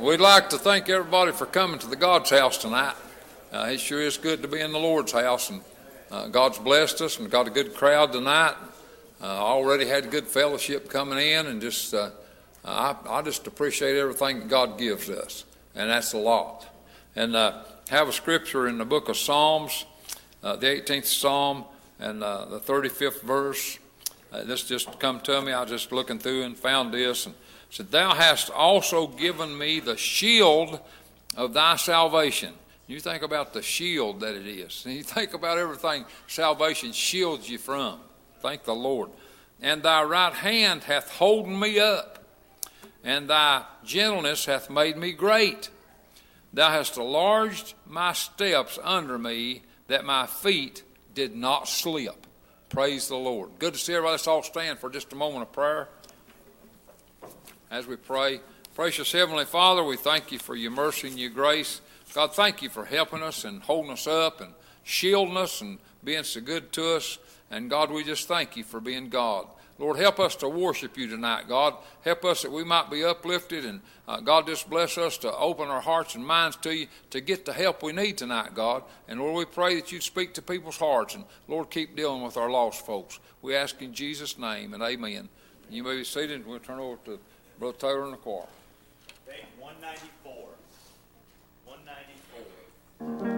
We'd like to thank everybody for coming to the God's house tonight. Uh, it sure is good to be in the Lord's house, and uh, God's blessed us and got a good crowd tonight. Uh, already had good fellowship coming in, and just uh, I, I, just appreciate everything God gives us, and that's a lot. And uh, have a scripture in the book of Psalms, uh, the 18th Psalm, and the 35th verse. this just come to me. I was just looking through and found this, and said, Thou hast also given me the shield of thy salvation. You think about the shield that it is. And you think about everything salvation shields you from. Thank the Lord. And thy right hand hath holden me up, and thy gentleness hath made me great. Thou hast enlarged my steps under me, that my feet did not slip. Praise the Lord. Good to see everybody. Let's all stand for just a moment of prayer as we pray. Precious Heavenly Father, we thank you for your mercy and your grace. God, thank you for helping us and holding us up and shielding us and being so good to us. And God, we just thank you for being God. Lord, help us to worship you tonight, God. Help us that we might be uplifted. And uh, God, just bless us to open our hearts and minds to you to get the help we need tonight, God. And Lord, we pray that you speak to people's hearts. And Lord, keep dealing with our lost folks. We ask in Jesus' name and amen. You may be seated. We'll turn over to Brother Taylor in the choir. Page 194. 194.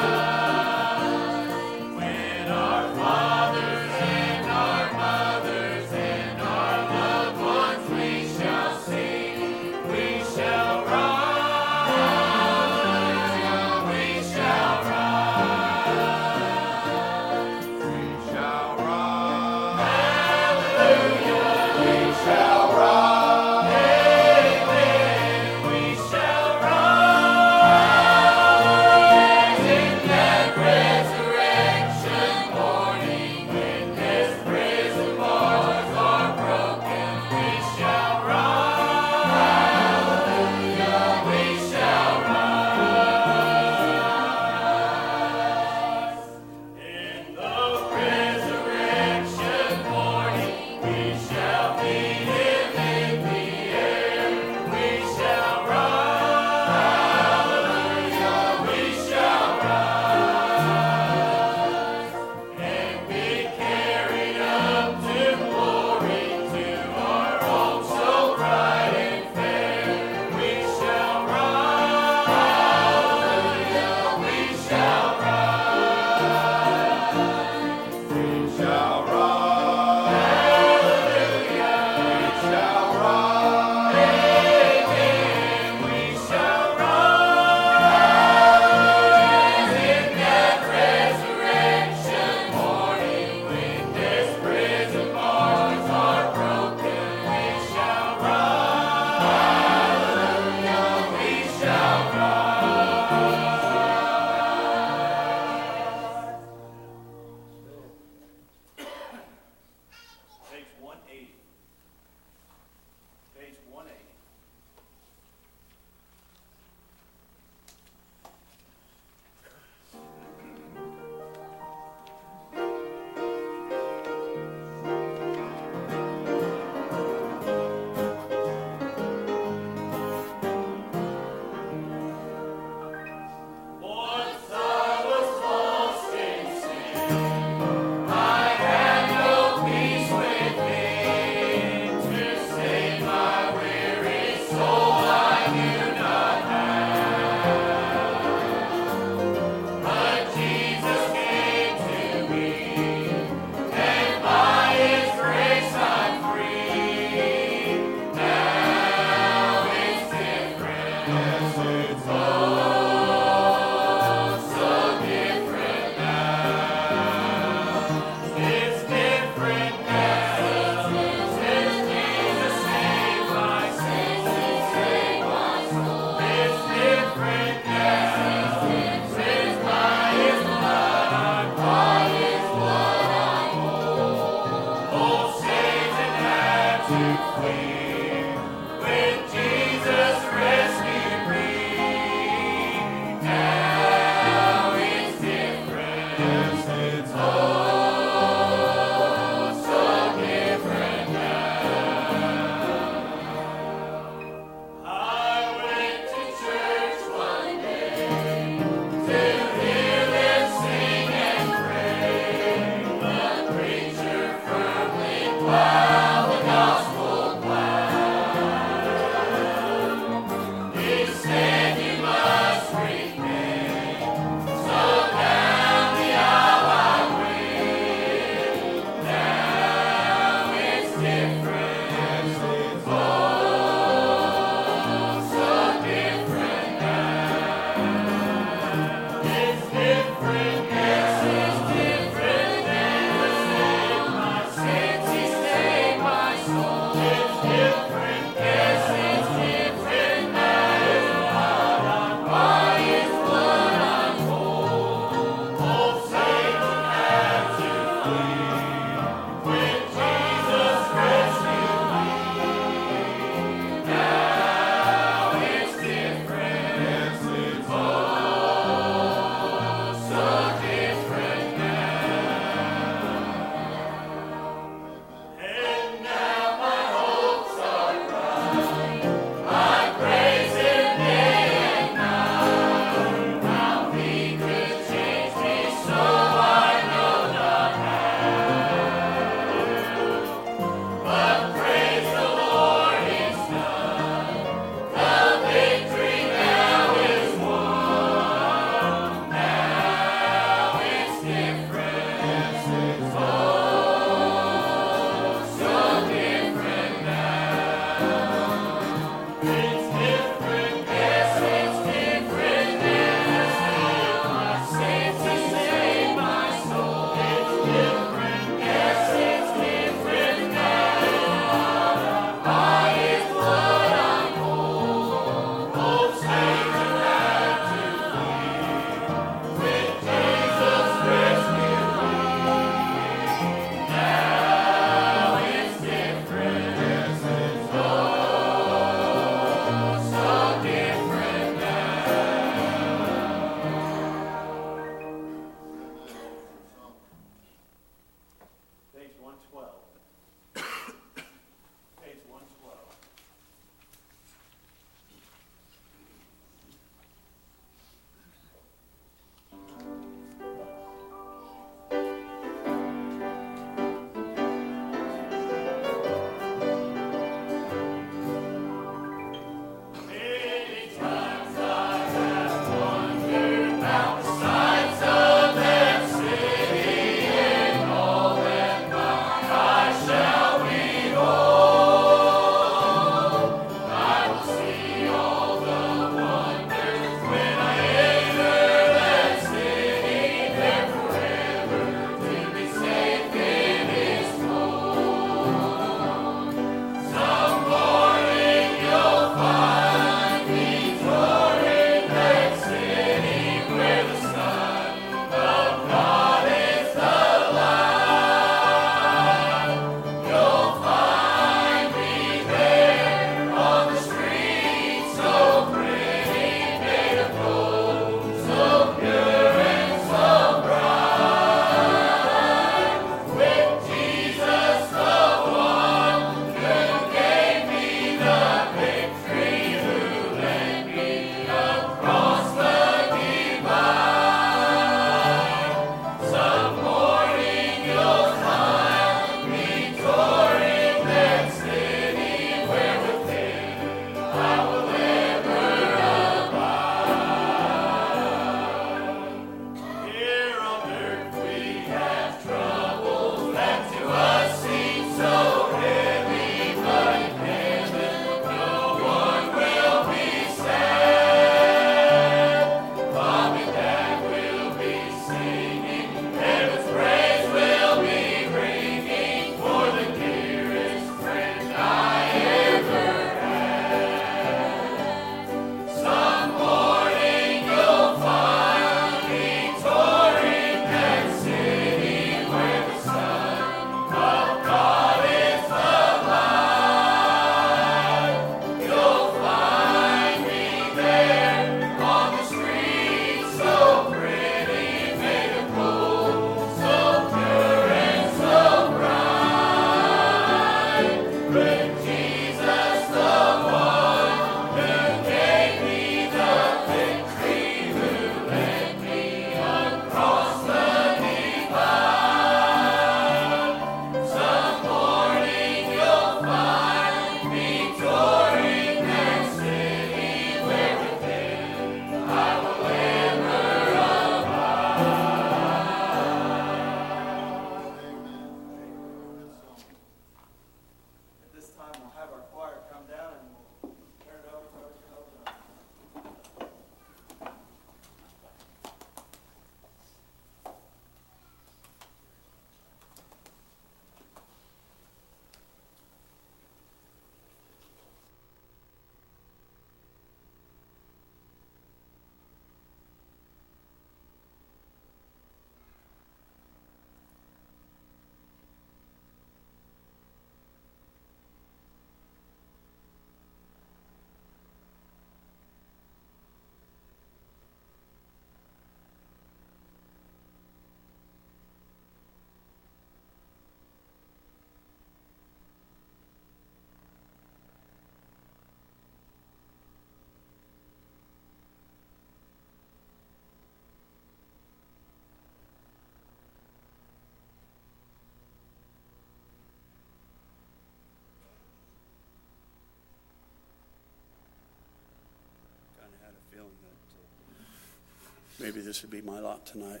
Maybe this would be my lot tonight.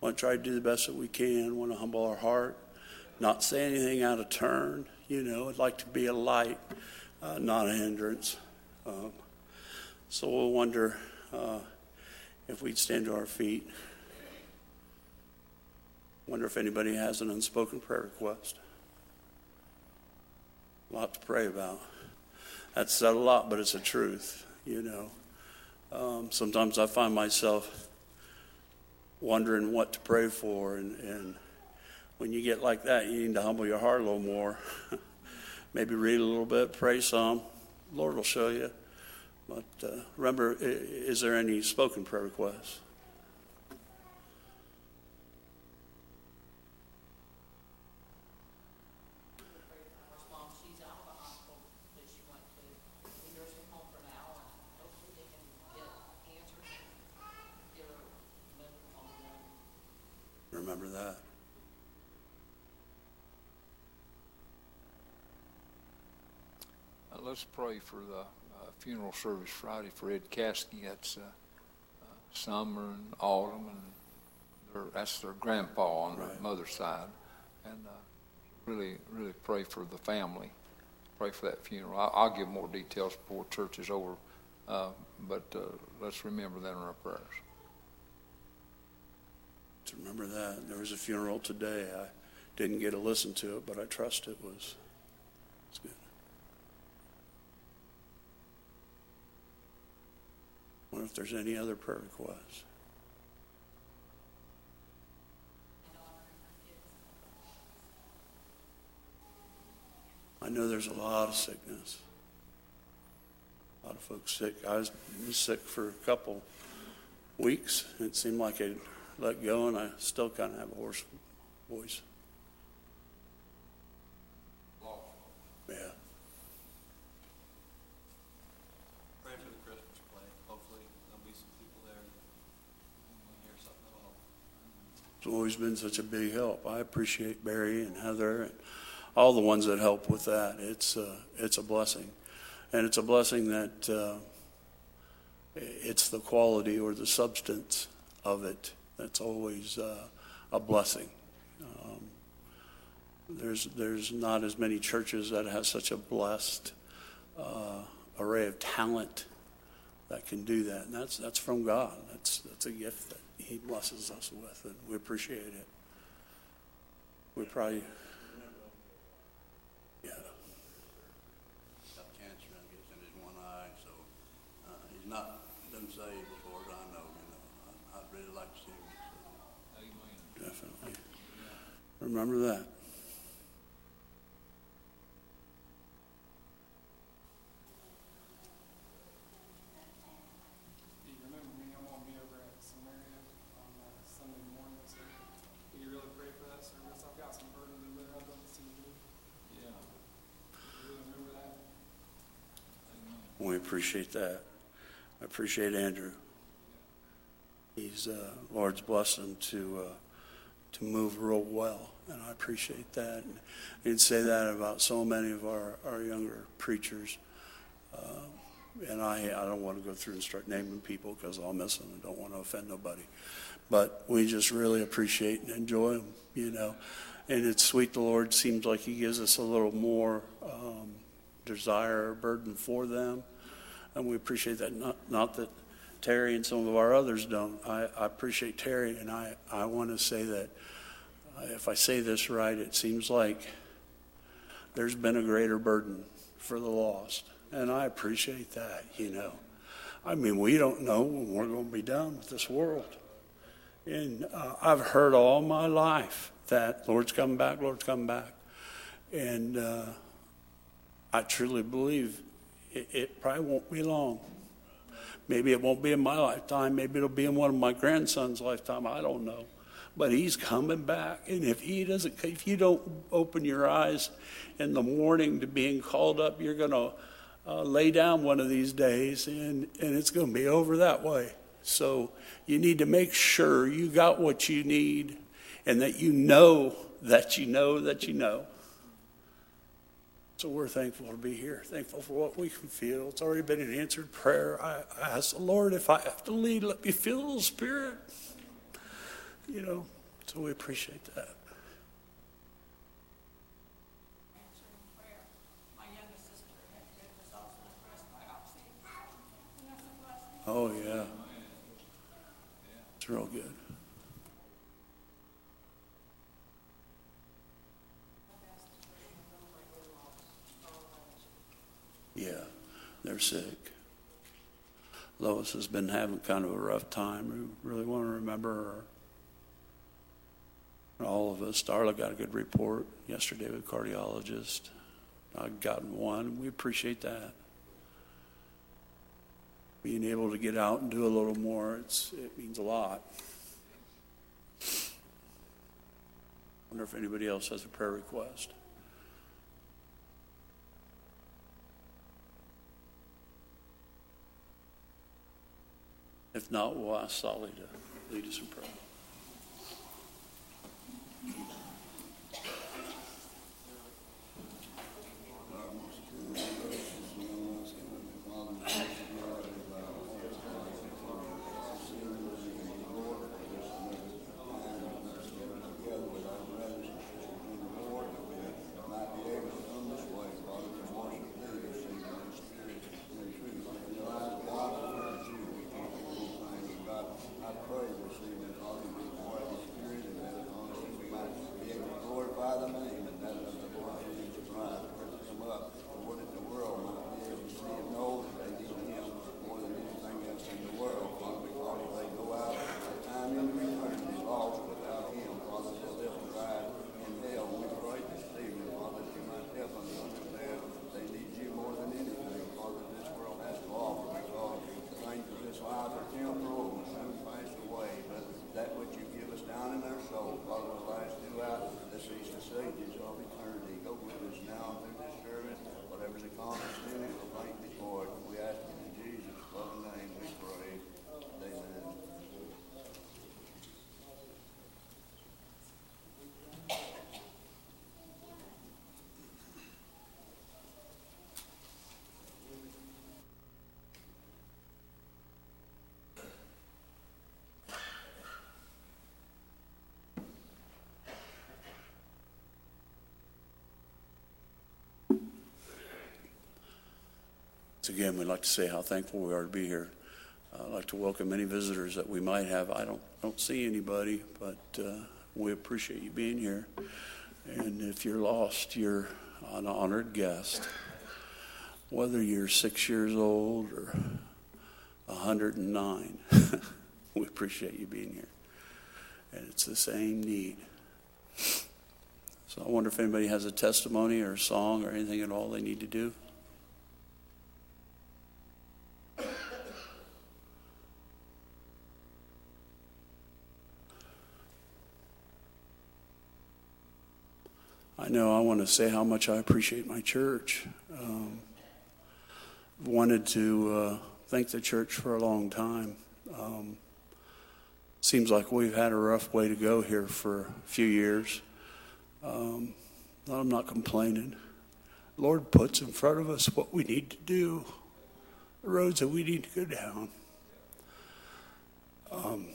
Want to try to do the best that we can. Want to humble our heart, not say anything out of turn. You know, I'd like to be a light, uh, not a hindrance. Um, so we'll wonder uh, if we'd stand to our feet. Wonder if anybody has an unspoken prayer request. A lot to pray about. That's said a lot, but it's a truth, you know. Um, sometimes I find myself wondering what to pray for, and, and when you get like that, you need to humble your heart a little more. Maybe read a little bit, pray some. Lord will show you. But uh, remember, is there any spoken prayer requests? Remember that. Uh, let's pray for the uh, funeral service Friday for Ed Caskey. That's uh, uh, Summer and Autumn, and their, that's their grandpa on Right. the mother's side. And uh, really, really pray for the family. Pray for that funeral. I, I'll give more details before church is over, uh, but uh, let's remember that in our prayers. To remember that. There was a funeral today. I didn't get to listen to it, but I trust it was, was good. If there's any other prayer requests. I know there's a lot of sickness. A lot of folks sick. I was, sick for a couple weeks. It seemed like I'd let go, and I still kind of have a hoarse voice. Yeah. Pray for the Christmas play. Hopefully, there'll be some people there. and we'll hear something at all. It's always been such a big help. I appreciate Barry and Heather and all the ones that help with that. It's uh, it's a blessing, and it's a blessing that uh, it's the quality or the substance of it that's always uh, a blessing. Um, there's there's not as many churches that have such a blessed uh, array of talent that can do that, and that's that's from God. That's that's a gift that He blesses us with, and we appreciate it. We probably, yeah, got cancer and gets in his one eye, so, uh, he's not, doesn't say as far as I know, you know. I- I'd really like to see him, definitely. Remember that. Do you remember me? I'm gonna be over at Samaria on uh, Sunday morning, so will you really pray for that service? I've got some burdens in there I'd love to see you. Yeah. You really remember that? We appreciate that. I appreciate Andrew. He's, uh, Lord's blessed him to, uh, to move real well, and I appreciate that. And You'd say that about so many of our, our younger preachers. Um, And I, I don't want to go through and start naming people because I'll miss them and don't want to offend nobody. But we just really appreciate and enjoy them, you know. And it's sweet the Lord seems like He gives us a little more um, desire burden for them. And we appreciate that. Not, not that Terry and some of our others don't. I, I appreciate Terry, and I, I want to say that uh, if I say this right, it seems like there's been a greater burden for the lost. And I appreciate that, you know. I mean, we don't know when we're going to be done with this world. And uh, I've heard all my life that Lord's coming back, Lord's coming back. And uh, I truly believe it, it probably won't be long. Maybe it won't be in my lifetime. Maybe it'll be in one of my grandson's lifetime. I don't know. But he's coming back. And if he doesn't, if you don't open your eyes in the morning to being called up, you're going to uh, lay down one of these days and, and it's going to be over that way. So you need to make sure you got what you need and that you know that you know that you know. So we're thankful to be here, thankful for what we can feel. It's already been an answered prayer. I, I ask the Lord if I have to lead, let me feel the Spirit. You know, so we appreciate that. answering prayer. My youngest sister had good results in a breast biopsy. And that's a blessing. Oh, yeah. It's real good. Yeah, they're sick. Lois has been having kind of a rough time. We really want to remember her. And all of us. Darla got a good report yesterday with cardiologist. I've gotten one. We appreciate that. Being able to get out and do a little more, it's, it means a lot. I Wonder if anybody else has a prayer request. If not, we'll ask Solly to lead us in prayer. I pray this evening, Father, we pour out the Spirit and that upon us, we might be able to glorify the name and that of the Lord Jesus Christ. Lift him up, Lord, that the world might be able to see and know that they need him more than anything else in the world. Father, because if they go out at time into eternity lost without him, Father, they'll live and ride in hell. We pray this evening, Father, that you might help them to understand they need you more than anything, Father, this world has to offer because the things of this life are temporal and soon pass away, but that which you give us down in our soul, Father, will last throughout the ceaseless ages of eternity. Go with us now through this service, whatever's accomplished in it, we'll thank thee for it. We ask it in Jesus' loving name, we pray. Amen. Once again, we'd like to say how thankful we are to be here. I'd like to welcome any visitors that we might have. I don't, don't see anybody, but uh, we appreciate you being here. And if you're lost, you're an honored guest. Whether you're six years old or 109, we appreciate you being here. And it's the same need. So I wonder if anybody has a testimony or a song or anything at all they need to do. I know I want to say how much I appreciate my church. Um, wanted to uh, thank the church for a long time. Um, seems like we've had a rough way to go here for a few years. Um, I'm not complaining. Lord puts in front of us what we need to do, the roads that we need to go down. Um,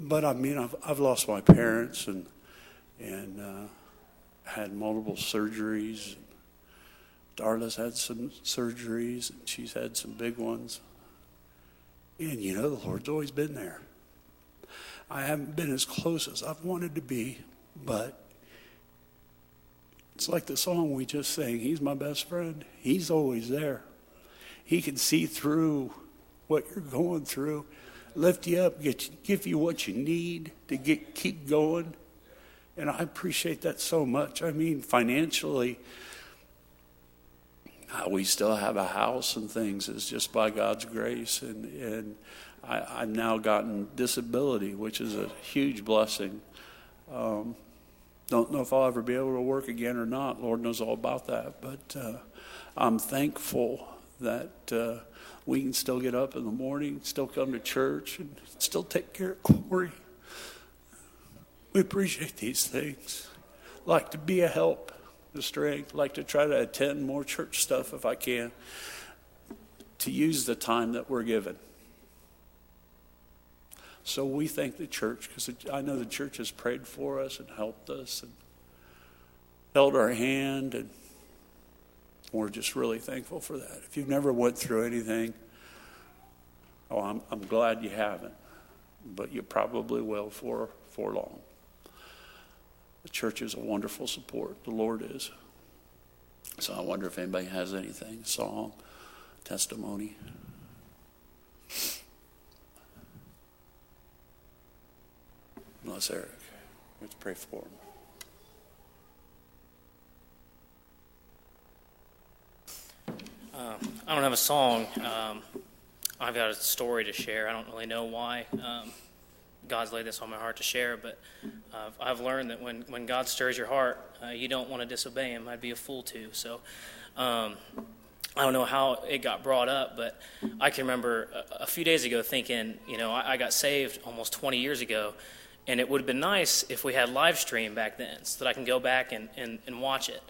but I mean, I've, I've lost my parents and and uh, had multiple surgeries. Darla's had some surgeries, and she's had some big ones. And you know, the Lord's always been there. I haven't been as close as I've wanted to be, but it's like the song we just sang He's my best friend. He's always there. He can see through what you're going through, lift you up, get you, give you what you need to get keep going. And I appreciate that so much. I mean, financially, uh, we still have a house and things. It's just by God's grace. And, and I, I've now gotten disability, which is a huge blessing. Um, don't know if I'll ever be able to work again or not. Lord knows all about that. But uh, I'm thankful that uh, we can still get up in the morning, still come to church, and still take care of Corey. We appreciate these things. Like to be a help. the strength. like to try to attend more church stuff if I can, to use the time that we're given. So we thank the church because I know the church has prayed for us and helped us and held our hand, and we're just really thankful for that. If you've never went through anything, oh, I'm, I'm glad you haven't, but you probably will for, for long. The church is a wonderful support. The Lord is. So I wonder if anybody has anything, song, testimony. Bless Eric. Let's pray for him. Um, I don't have a song. Um, I've got a story to share. I don't really know why um, God's laid this on my heart to share, but uh, I've learned that when, when God stirs your heart, uh, you don't want to disobey Him. I'd be a fool to. So um, I don't know how it got brought up, but I can remember a, a few days ago thinking, you know, I, I got saved almost 20 years ago, and it would have been nice if we had live stream back then so that I can go back and, and, and watch it.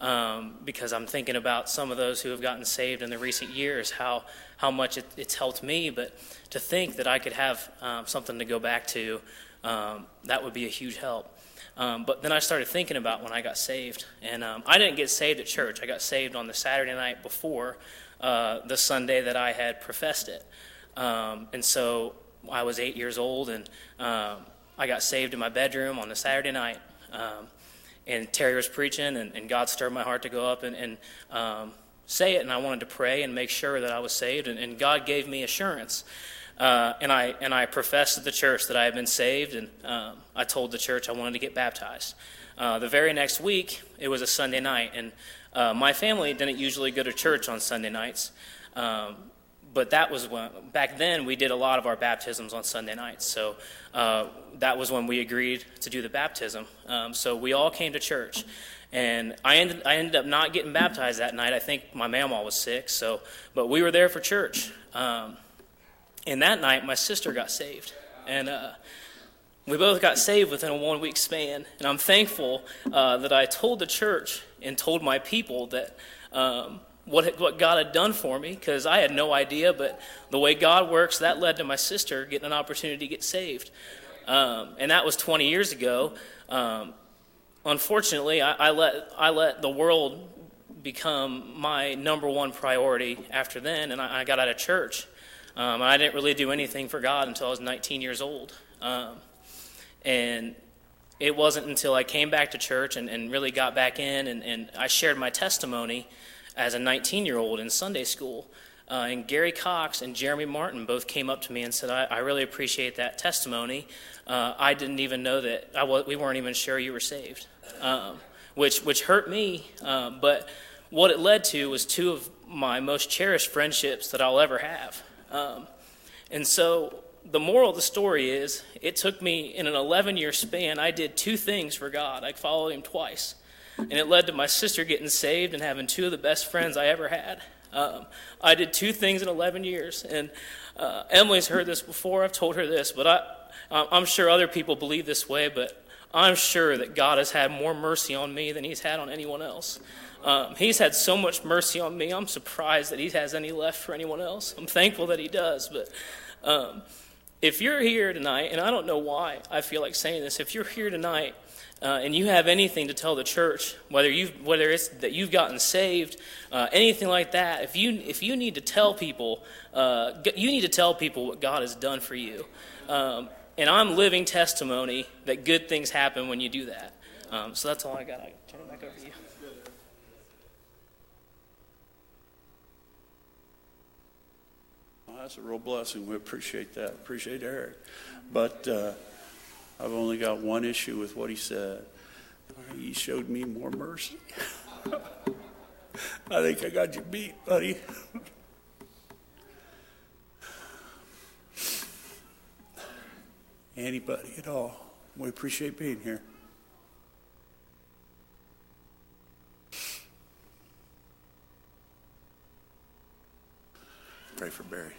Um, because I'm thinking about some of those who have gotten saved in the recent years, how, how much it, it's helped me. But to think that I could have um, something to go back to, um, that would be a huge help. Um, but then I started thinking about when I got saved. And um, I didn't get saved at church, I got saved on the Saturday night before uh, the Sunday that I had professed it. Um, and so I was eight years old, and I got saved in my bedroom on the Saturday night. Um, and Terry was preaching, and, and, God stirred my heart to go up and, and um, say it. And I wanted to pray and make sure that I was saved. And, and God gave me assurance. Uh, and I and I professed to the church that I had been saved, and um, I told the church I wanted to get baptized. Uh, the very next week, it was a Sunday night, and uh, my family didn't usually go to church on Sunday nights. Um, but that was when back then we did a lot of our baptisms on Sunday nights. So uh, that was when we agreed to do the baptism. Um, so we all came to church, and I ended I ended up not getting baptized that night. I think my mamaw was sick. So, but we were there for church. Um, and that night, my sister got saved, and. Uh, we both got saved within a one week span, and I'm thankful uh, that I told the church and told my people that um, what, what God had done for me because I had no idea. But the way God works, that led to my sister getting an opportunity to get saved. Um, and that was 20 years ago. Um, unfortunately, I, I, let, I let the world become my number one priority after then, and I, I got out of church. Um, I didn't really do anything for God until I was 19 years old. Um, and it wasn't until I came back to church and, and really got back in and, and I shared my testimony as a 19 year old in Sunday school. Uh, and Gary Cox and Jeremy Martin both came up to me and said, I, I really appreciate that testimony. Uh, I didn't even know that, we weren't even sure you were saved, um, which, which hurt me. Um, but what it led to was two of my most cherished friendships that I'll ever have. Um, and so the moral of the story is it took me in an 11 year span, I did two things for God. I followed Him twice. And it led to my sister getting saved and having two of the best friends I ever had. Um, I did two things in 11 years. And uh, Emily's heard this before. I've told her this, but I, I'm sure other people believe this way, but I'm sure that God has had more mercy on me than He's had on anyone else. Um, he's had so much mercy on me, I'm surprised that He has any left for anyone else. I'm thankful that He does, but. Um, if you're here tonight, and I don't know why I feel like saying this, if you're here tonight uh, and you have anything to tell the church, whether you whether it's that you've gotten saved, uh, anything like that, if you if you need to tell people, uh, you need to tell people what God has done for you. Um, and I'm living testimony that good things happen when you do that. Um, so that's all I got. I turn it back over to you. Well, that's a real blessing. We appreciate that. Appreciate Eric, but. I've only got one issue with what he said. He showed me more mercy. I think I got you beat, buddy. Anybody at all. We appreciate being here. Pray for Barry.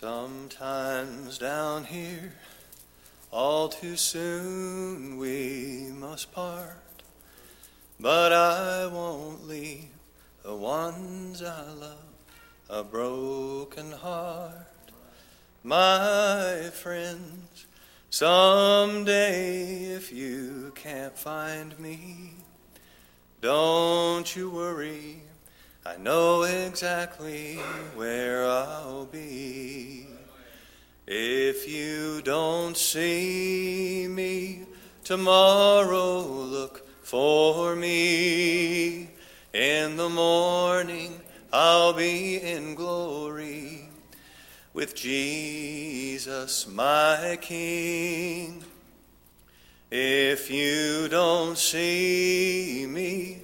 Sometimes down here, all too soon we must part. But I won't leave the ones I love a broken heart. My friends, someday if you can't find me, don't you worry. I know exactly where I'll be. If you don't see me tomorrow, look for me. In the morning, I'll be in glory with Jesus, my King. If you don't see me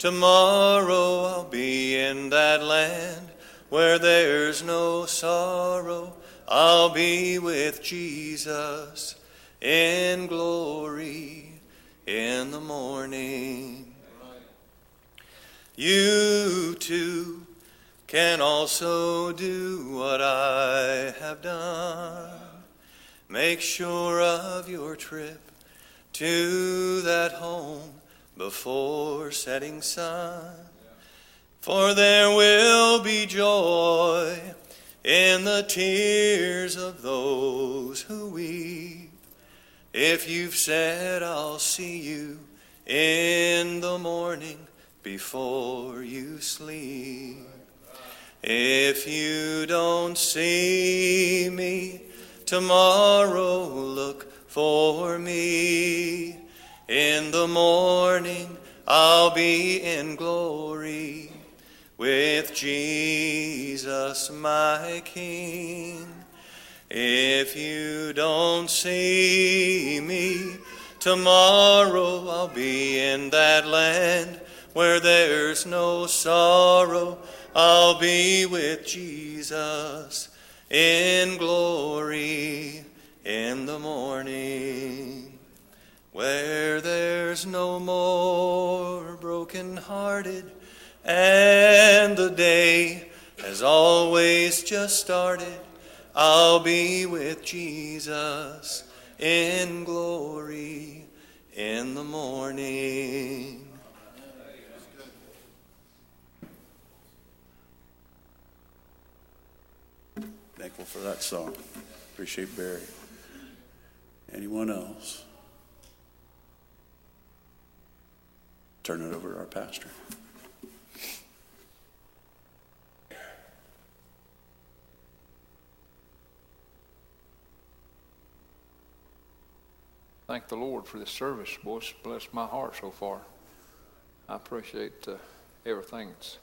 tomorrow, I'll be in that land where there's no sorrow. I'll be with Jesus in glory in the morning. You too can also do what I have done. Make sure of your trip to that home before setting sun. For there will be joy in the tears of those who weep. If you've said, I'll see you in the morning before you sleep. If you don't see me tomorrow, look for me. In the morning, I'll be in glory with Jesus, my King. If you don't see me tomorrow, I'll be in that land where there's no sorrow. I'll be with Jesus in glory in the morning, where there's no more broken-hearted, and the day has always just started. I'll be with Jesus in glory in the morning. Thankful for that song. Appreciate Barry. Anyone else? Turn it over to our pastor. Thank the Lord for this service, boys. Bless my heart so far. I appreciate uh, everything that's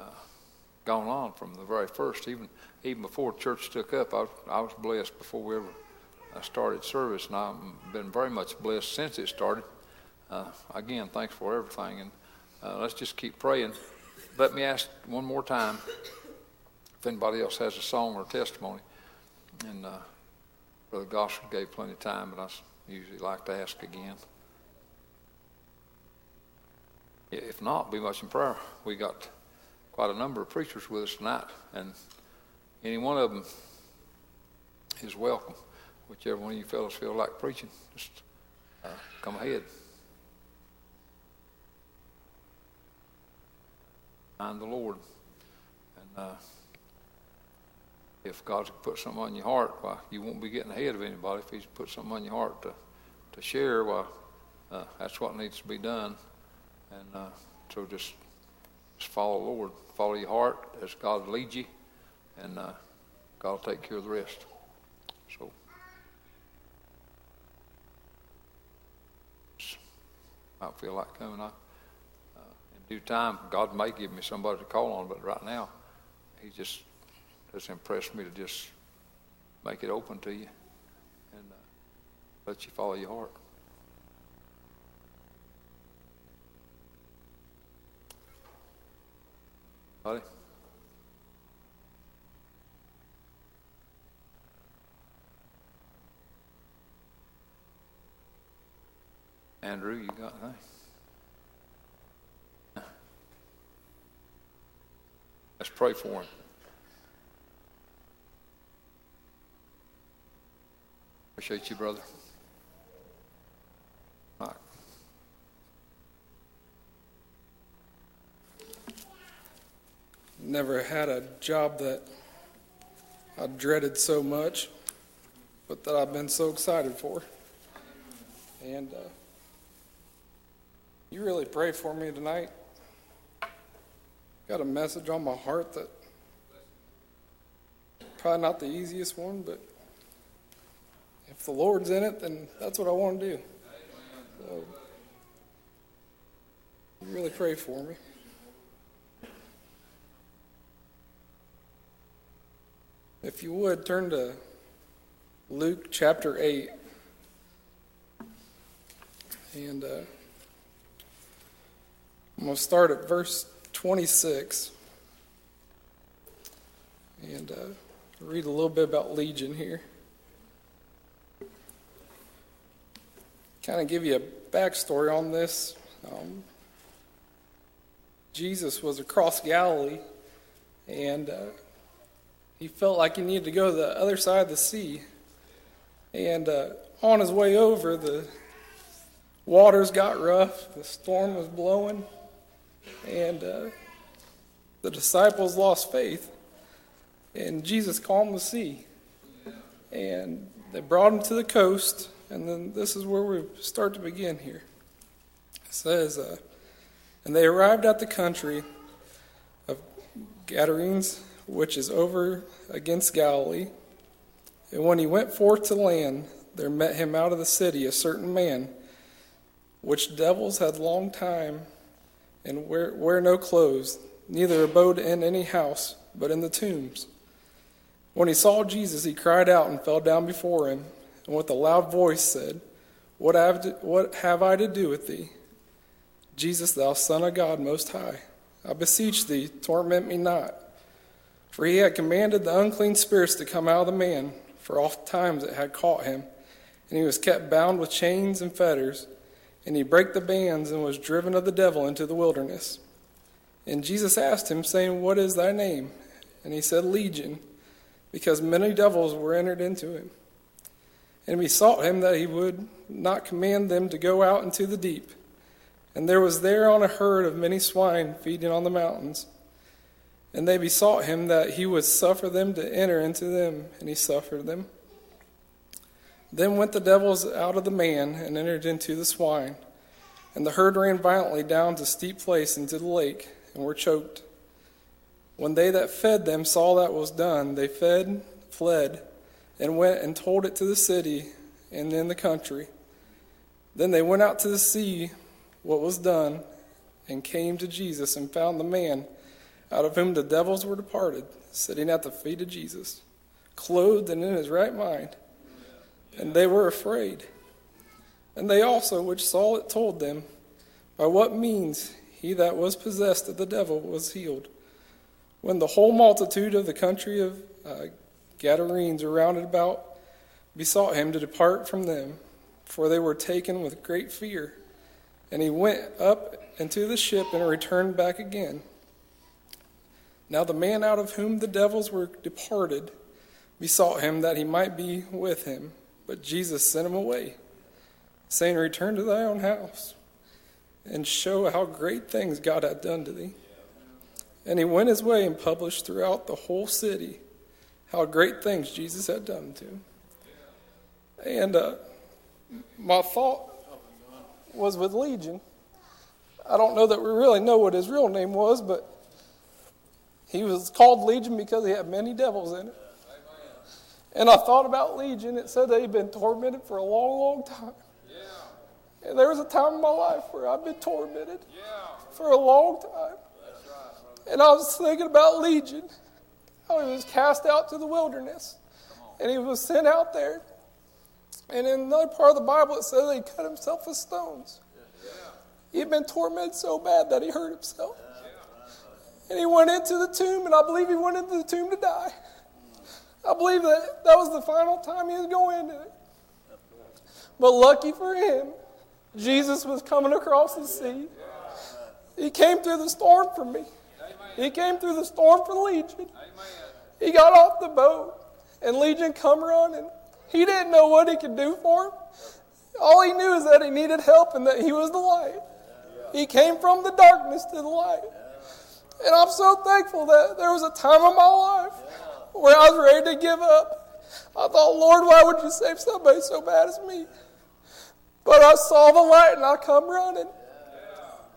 uh, gone on from the very first, even even before church took up. I was, I was blessed before we ever uh, started service, and I've been very much blessed since it started. Uh, again, thanks for everything, and uh, let's just keep praying. Let me ask one more time if anybody else has a song or testimony. And uh, Brother Gossard gave plenty of time, but I usually like to ask again. If not, be much in prayer. We got quite a number of preachers with us tonight, and any one of them is welcome. Whichever one of you fellows feel like preaching, just uh, come ahead. The Lord, and uh, if God's put something on your heart, why you won't be getting ahead of anybody. If He's put something on your heart to to share, why uh, that's what needs to be done. And uh, so just just follow the Lord, follow your heart as God leads you, and uh, God will take care of the rest. So. I feel like coming. In due time, God may give me somebody to call on, but right now, He just has impressed me to just make it open to you and uh, let you follow your heart. Buddy? Andrew, you got anything? Let's pray for him. Appreciate you, brother. Never had a job that I dreaded so much, but that I've been so excited for. And uh, you really pray for me tonight. Got a message on my heart that probably not the easiest one, but if the Lord's in it, then that's what I want to do. So, really pray for me. If you would, turn to Luke chapter 8. And uh, I'm going to start at verse 26 and uh, read a little bit about Legion here. Kind of give you a backstory on this. Um, Jesus was across Galilee and uh, he felt like he needed to go to the other side of the sea. And uh, on his way over, the waters got rough, the storm was blowing, and uh, the disciples lost faith. And Jesus calmed the sea. And they brought him to the coast, and then this is where we start to begin here. It says, uh, And they arrived at the country of Gadarenes which is over against Galilee. And when he went forth to land, there met him out of the city a certain man, which devils had long time, and wear, wear no clothes, neither abode in any house, but in the tombs. When he saw Jesus, he cried out and fell down before him, and with a loud voice said, What have, to, what have I to do with thee? Jesus, thou Son of God Most High, I beseech thee, torment me not. For he had commanded the unclean spirits to come out of the man, for oft times it had caught him. And he was kept bound with chains and fetters, and he brake the bands and was driven of the devil into the wilderness. And Jesus asked him, saying, What is thy name? And he said, Legion, because many devils were entered into him. And besought him that he would not command them to go out into the deep. And there was there on a herd of many swine feeding on the mountains. And they besought him that he would suffer them to enter into them, and he suffered them. Then went the devils out of the man and entered into the swine. And the herd ran violently down to steep place into the lake, and were choked. When they that fed them saw that was done, they fed, fled, and went and told it to the city and in the country. Then they went out to the sea what was done, and came to Jesus and found the man out of whom the devils were departed, sitting at the feet of Jesus, clothed and in his right mind. And they were afraid. And they also, which saw it, told them by what means he that was possessed of the devil was healed. When the whole multitude of the country of uh, Gadarenes around about besought him to depart from them, for they were taken with great fear. And he went up into the ship and returned back again. Now the man out of whom the devils were departed besought him that he might be with him, but Jesus sent him away, saying, Return to thy own house and show how great things God had done to thee. And he went his way and published throughout the whole city how great things Jesus had done to him. And uh, my thought was with Legion. I don't know that we really know what his real name was, but he was called Legion because he had many devils in it. And I thought about Legion. It said that he'd been tormented for a long, long time. Yeah. And there was a time in my life where I've been tormented yeah. for a long time. Right, and I was thinking about Legion, how he was cast out to the wilderness. And he was sent out there. And in another part of the Bible, it says that he cut himself with stones. Yeah. He'd been tormented so bad that he hurt himself. And he went into the tomb, and I believe he went into the tomb to die. I believe that that was the final time he was going into it. But lucky for him, Jesus was coming across the sea. He came through the storm for me. He came through the storm for Legion. He got off the boat, and Legion come running. He didn't know what he could do for him. All he knew is that he needed help and that he was the light. He came from the darkness to the light. And I'm so thankful that there was a time in my life where I was ready to give up. I thought, Lord, why would you save somebody so bad as me? But I saw the light and I come running.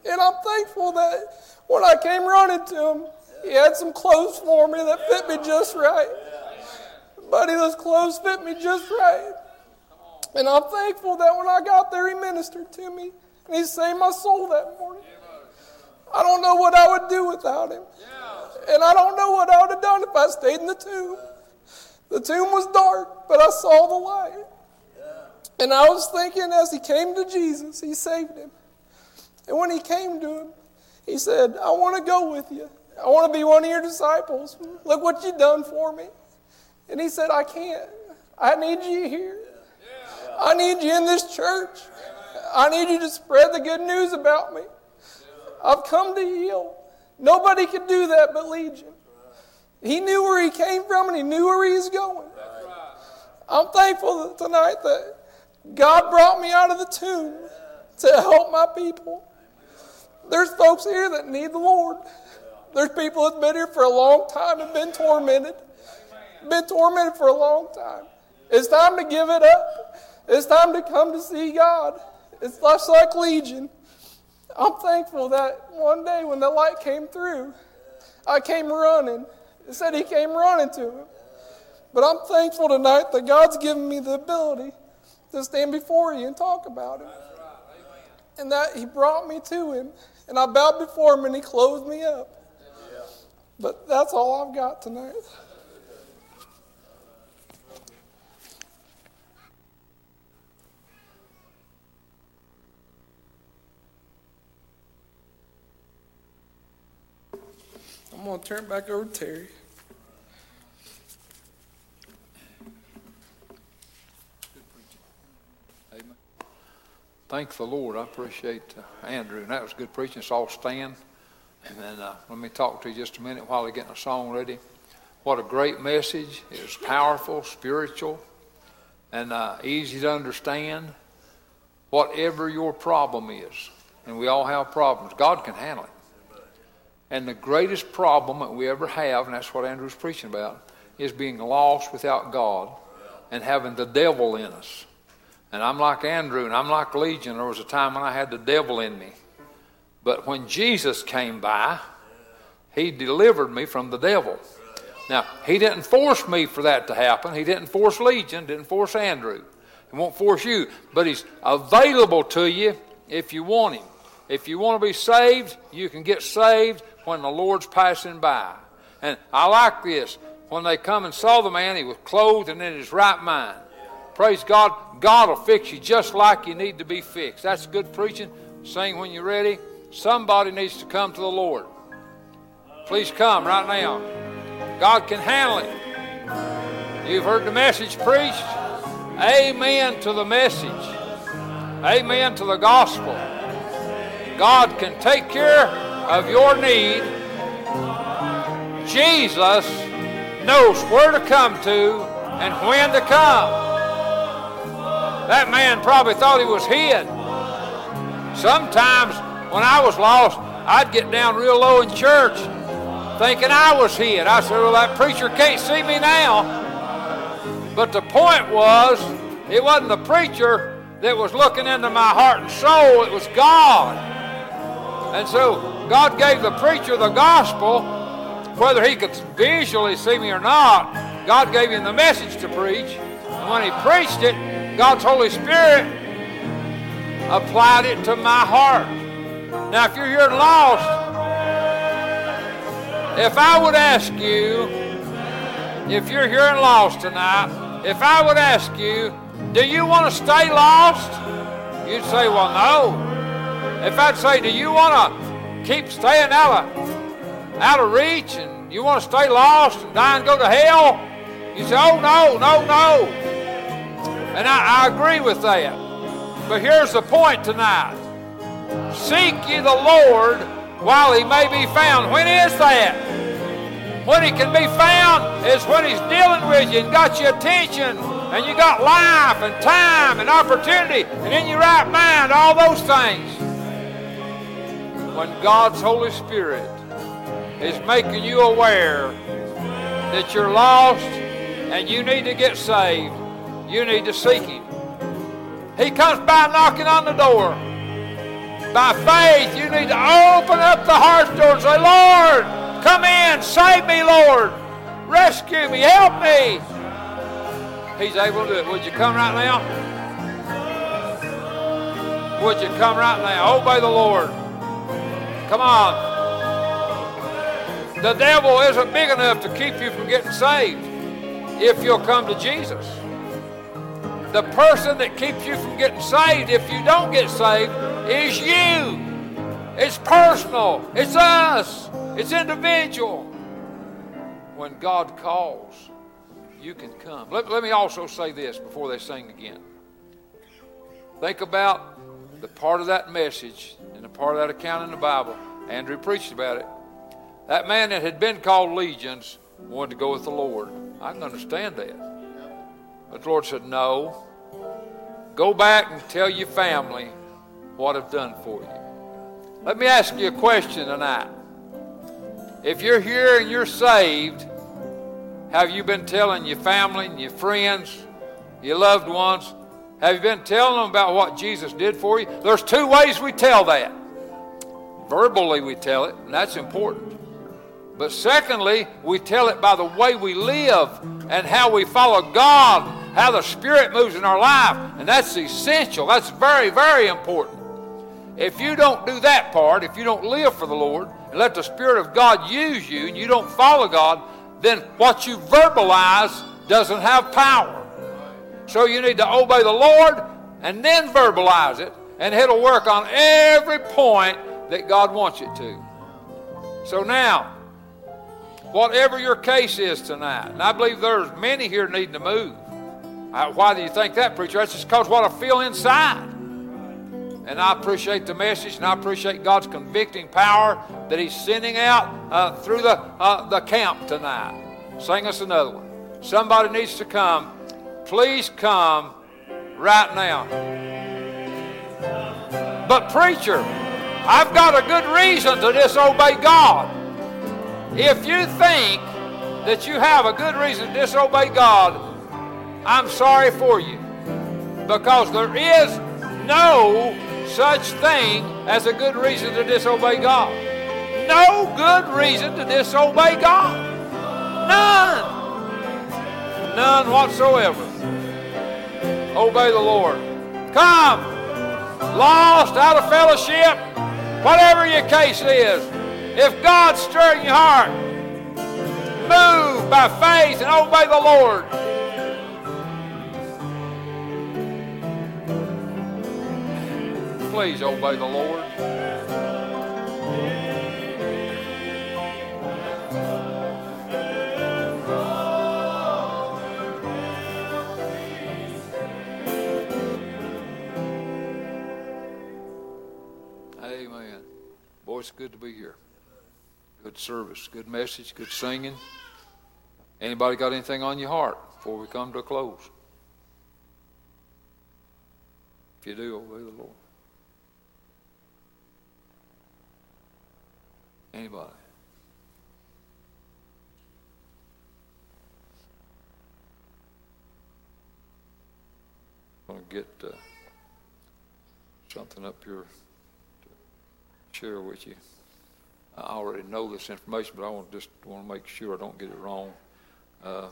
And I'm thankful that when I came running to him, he had some clothes for me that fit me just right. Buddy, those clothes fit me just right. And I'm thankful that when I got there, he ministered to me and he saved my soul that morning. I don't know what I would do without him. And I don't know what I would have done if I stayed in the tomb. The tomb was dark, but I saw the light. And I was thinking as he came to Jesus, he saved him. And when he came to him, he said, I want to go with you. I want to be one of your disciples. Look what you've done for me. And he said, I can't. I need you here. I need you in this church. I need you to spread the good news about me. I've come to heal. Nobody could do that but Legion. He knew where he came from and he knew where he's going. I'm thankful tonight that God brought me out of the tomb to help my people. There's folks here that need the Lord. There's people that've been here for a long time and been tormented. Been tormented for a long time. It's time to give it up. It's time to come to see God. It's just like Legion. I'm thankful that one day when the light came through, I came running. It said he came running to him. But I'm thankful tonight that God's given me the ability to stand before you and talk about him. And that he brought me to him. And I bowed before him and he clothed me up. But that's all I've got tonight. Turn it back over to Terry. Amen. Thank the Lord. I appreciate uh, Andrew, and that was good preaching. It's all stand. And then uh, let me talk to you just a minute while they're getting a song ready. What a great message. It was powerful, spiritual, and uh, easy to understand. Whatever your problem is, and we all have problems, God can handle it. And the greatest problem that we ever have, and that's what Andrew's preaching about, is being lost without God and having the devil in us. And I'm like Andrew, and I'm like Legion. There was a time when I had the devil in me. But when Jesus came by, he delivered me from the devil. Now, he didn't force me for that to happen. He didn't force Legion, didn't force Andrew. He won't force you, but he's available to you if you want him. If you want to be saved, you can get saved when the Lord's passing by. And I like this. When they come and saw the man, he was clothed and in his right mind. Praise God. God will fix you just like you need to be fixed. That's good preaching. Sing when you're ready. Somebody needs to come to the Lord. Please come right now. God can handle it. You've heard the message preached. Amen to the message. Amen to the gospel. God can take care of your need. Jesus knows where to come to and when to come. That man probably thought he was hid. Sometimes when I was lost, I'd get down real low in church thinking I was hid. I said, Well, that preacher can't see me now. But the point was, it wasn't the preacher that was looking into my heart and soul, it was God. And so God gave the preacher the gospel, whether he could visually see me or not. God gave him the message to preach. And when he preached it, God's Holy Spirit applied it to my heart. Now, if you're here lost, if I would ask you, if you're here and lost tonight, if I would ask you, do you want to stay lost? You'd say, well, no. If I'd say, do you want to keep staying out of, out of reach and you want to stay lost and die and go to hell? You say, oh, no, no, no. And I, I agree with that. But here's the point tonight. Seek ye the Lord while he may be found. When is that? When he can be found is when he's dealing with you and got your attention and you got life and time and opportunity and in your right mind, all those things. When God's Holy Spirit is making you aware that you're lost and you need to get saved, you need to seek Him. He comes by knocking on the door. By faith, you need to open up the heart door and say, Lord, come in, save me, Lord. Rescue me, help me. He's able to do it. Would you come right now? Would you come right now? Obey the Lord. Come on. The devil isn't big enough to keep you from getting saved if you'll come to Jesus. The person that keeps you from getting saved if you don't get saved is you. It's personal. It's us. It's individual. When God calls, you can come. Let, let me also say this before they sing again. Think about the part of that message and the part of that account in the Bible. Andrew preached about it. That man that had been called legions wanted to go with the Lord. I can understand that. But the Lord said, No. Go back and tell your family what I've done for you. Let me ask you a question tonight. If you're here and you're saved, have you been telling your family and your friends, your loved ones, have you been telling them about what Jesus did for you? There's two ways we tell that. Verbally, we tell it, and that's important. But secondly, we tell it by the way we live and how we follow God, how the Spirit moves in our life. And that's essential. That's very, very important. If you don't do that part, if you don't live for the Lord and let the Spirit of God use you and you don't follow God, then what you verbalize doesn't have power. So you need to obey the Lord and then verbalize it, and it'll work on every point that God wants it to. So now, whatever your case is tonight, and I believe there's many here needing to move. Why do you think that, preacher? That's just because what I feel inside. And I appreciate the message, and I appreciate God's convicting power that He's sending out uh, through the, uh, the camp tonight. Sing us another one. Somebody needs to come. Please come right now. But, preacher, I've got a good reason to disobey God. If you think that you have a good reason to disobey God, I'm sorry for you. Because there is no such thing as a good reason to disobey God. No good reason to disobey God. None. None whatsoever. Obey the Lord. Come. Lost, out of fellowship, whatever your case is. If God's stirring your heart, move by faith and obey the Lord. Please obey the Lord. Boy, it's good to be here. Good service, good message, good singing. Anybody got anything on your heart before we come to a close? If you do, obey the Lord. Anybody? I'm going to get uh, something up here share with you. I already know this information, but I want just want to make sure I don't get it wrong. Uh,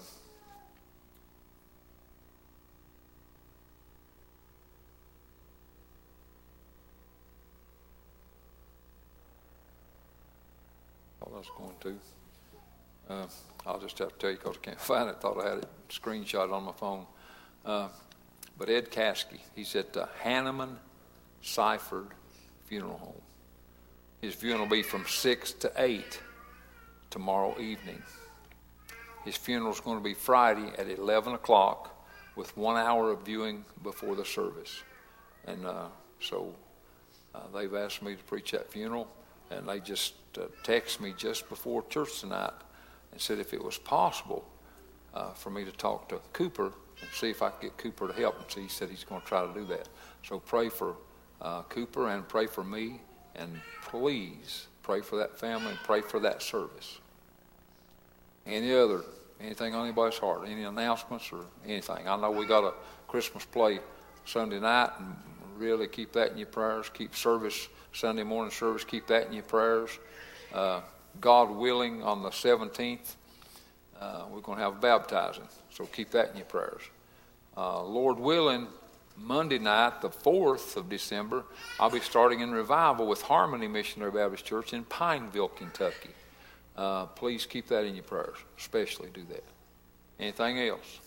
I was going to. Uh, I'll just have to tell you because I can't find it. Thought I had it screenshot on my phone. Uh, but Ed Caskey, he's at the Hanneman Seifert Funeral Home. His funeral will be from 6 to 8 tomorrow evening. His funeral is going to be Friday at 11 o'clock with one hour of viewing before the service. And uh, so uh, they've asked me to preach that funeral, and they just uh, texted me just before church tonight and said if it was possible, uh, for me to talk to Cooper and see if I could get Cooper to help. And so he said he's going to try to do that. So pray for uh, Cooper and pray for me, and please pray for that family and pray for that service. Any other, anything on anybody's heart, any announcements or anything? I know we got a Christmas play Sunday night, and really keep that in your prayers. Keep service, Sunday morning service, keep that in your prayers. Uh, God willing, on the 17th, uh, we're going to have baptizing, so keep that in your prayers. Uh, Lord willing, Monday night, the 4th of December, I'll be starting in revival with Harmony Missionary Baptist Church in Pineville, Kentucky. Uh, please keep that in your prayers, especially do that. Anything else?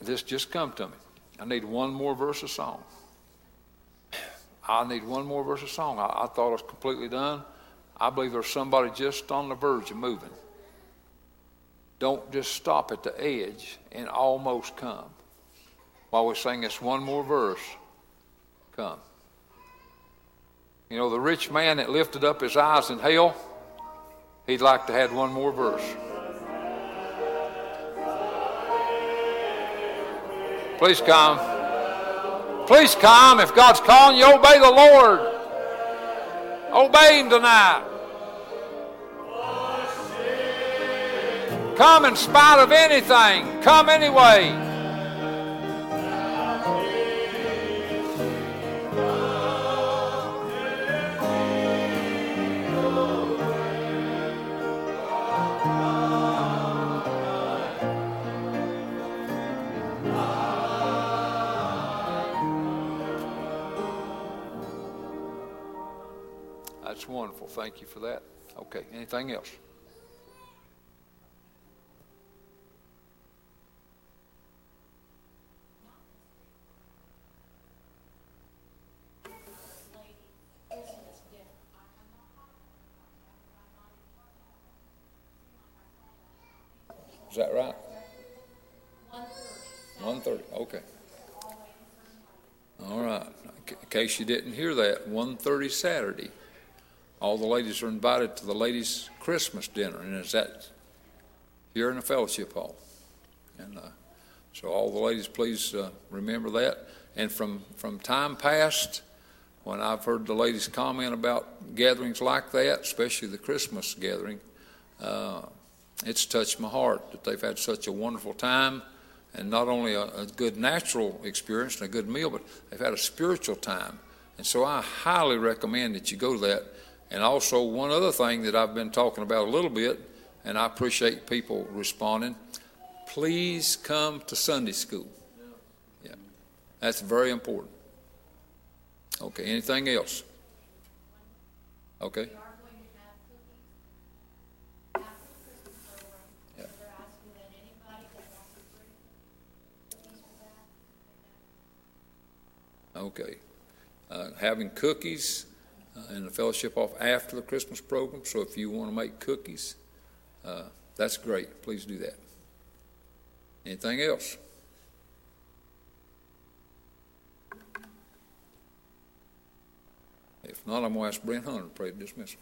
This just come to me. I need one more verse of song. I need one more verse of song. I, I thought I was completely done. I believe there's somebody just on the verge of moving. Don't just stop at the edge and almost come. While we sing this one more verse, come. You know, the rich man that lifted up his eyes in hell, he'd like to have one more verse. Please come. Please come. If God's calling you, obey the Lord. Obey Him tonight. Come in spite of anything. Come anyway. That's wonderful. Thank you for that. Okay, anything else? Is that right? One thirty. Okay. All right. In case you didn't hear that, one thirty Saturday. All the ladies are invited to the ladies' Christmas dinner, and it's at here in the fellowship hall. And uh, so, all the ladies, please uh, remember that. And from from time past, when I've heard the ladies comment about gatherings like that, especially the Christmas gathering, uh, it's touched my heart that they've had such a wonderful time, and not only a, a good natural experience and a good meal, but they've had a spiritual time. And so, I highly recommend that you go to that. And also, one other thing that I've been talking about a little bit, and I appreciate people responding please come to Sunday school. Yeah, that's very important. Okay, anything else? Okay. Okay. Uh, having cookies uh, in the fellowship off after the Christmas program. So if you want to make cookies, uh, that's great. Please do that. Anything else? If not, I'm going to ask Brent Hunter to pray to dismiss.